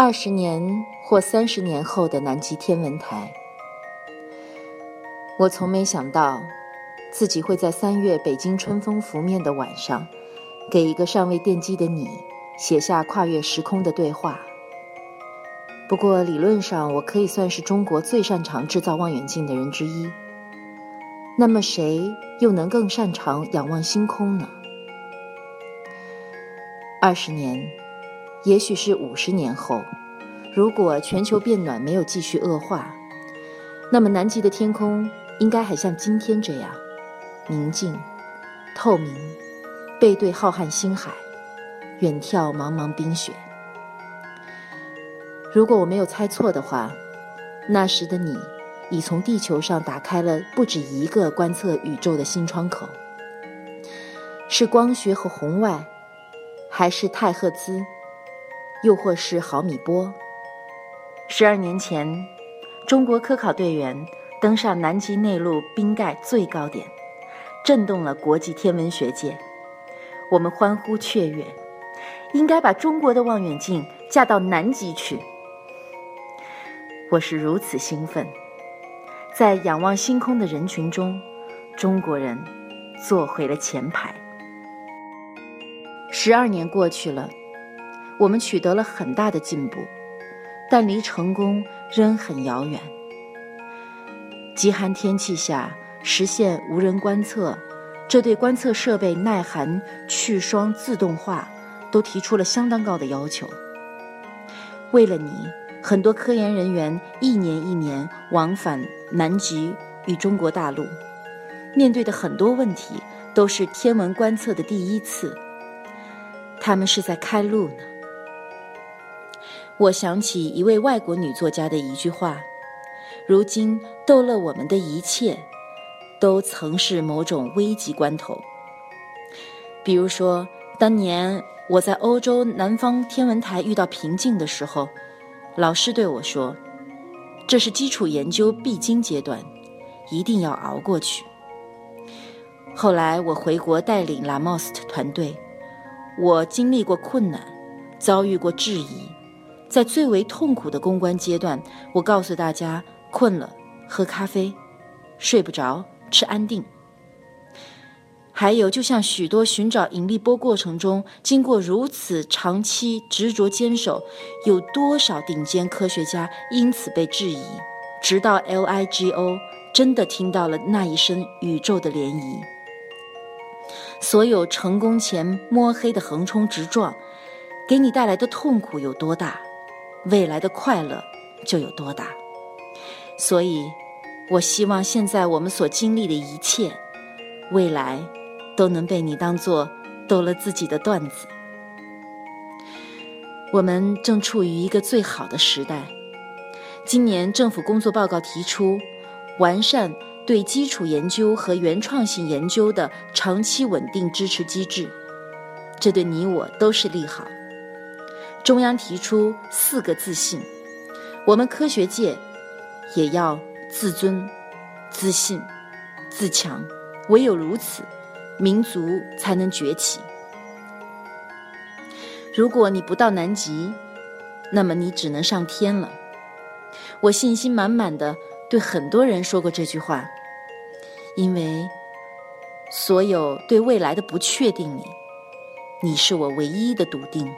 二十年或三十年后的南极天文台，我从没想到自己会在三月北京春风拂面的晚上，给一个尚未奠基的你写下跨越时空的对话。不过理论上，我可以算是中国最擅长制造望远镜的人之一。那么，谁又能更擅长仰望星空呢？二十年。也许是五十年后，如果全球变暖没有继续恶化，那么南极的天空应该还像今天这样宁静、透明，背对浩瀚星海，远眺茫茫冰雪。如果我没有猜错的话，那时的你已从地球上打开了不止一个观测宇宙的新窗口，是光学和红外，还是太赫兹？又或是毫米波。十二年前，中国科考队员登上南极内陆冰盖最高点，震动了国际天文学界。我们欢呼雀跃，应该把中国的望远镜架到南极去。我是如此兴奋，在仰望星空的人群中，中国人坐回了前排。十二年过去了。我们取得了很大的进步，但离成功仍很遥远。极寒天气下实现无人观测，这对观测设备耐寒、去霜、自动化都提出了相当高的要求。为了你，很多科研人员一年一年往返南极与中国大陆，面对的很多问题都是天文观测的第一次，他们是在开路呢。我想起一位外国女作家的一句话：“如今逗乐我们的一切，都曾是某种危急关头。”比如说，当年我在欧洲南方天文台遇到瓶颈的时候，老师对我说：“这是基础研究必经阶段，一定要熬过去。”后来我回国带领拉莫斯团队，我经历过困难，遭遇过质疑。在最为痛苦的公关阶段，我告诉大家：困了喝咖啡，睡不着吃安定。还有，就像许多寻找引力波过程中，经过如此长期执着坚守，有多少顶尖科学家因此被质疑，直到 LIGO 真的听到了那一声宇宙的涟漪。所有成功前摸黑的横冲直撞，给你带来的痛苦有多大？未来的快乐就有多大，所以，我希望现在我们所经历的一切，未来都能被你当做逗了自己的段子。我们正处于一个最好的时代。今年政府工作报告提出，完善对基础研究和原创性研究的长期稳定支持机制，这对你我都是利好。中央提出四个自信，我们科学界也要自尊、自信、自强。唯有如此，民族才能崛起。如果你不到南极，那么你只能上天了。我信心满满的对很多人说过这句话，因为所有对未来的不确定里，你是我唯一的笃定。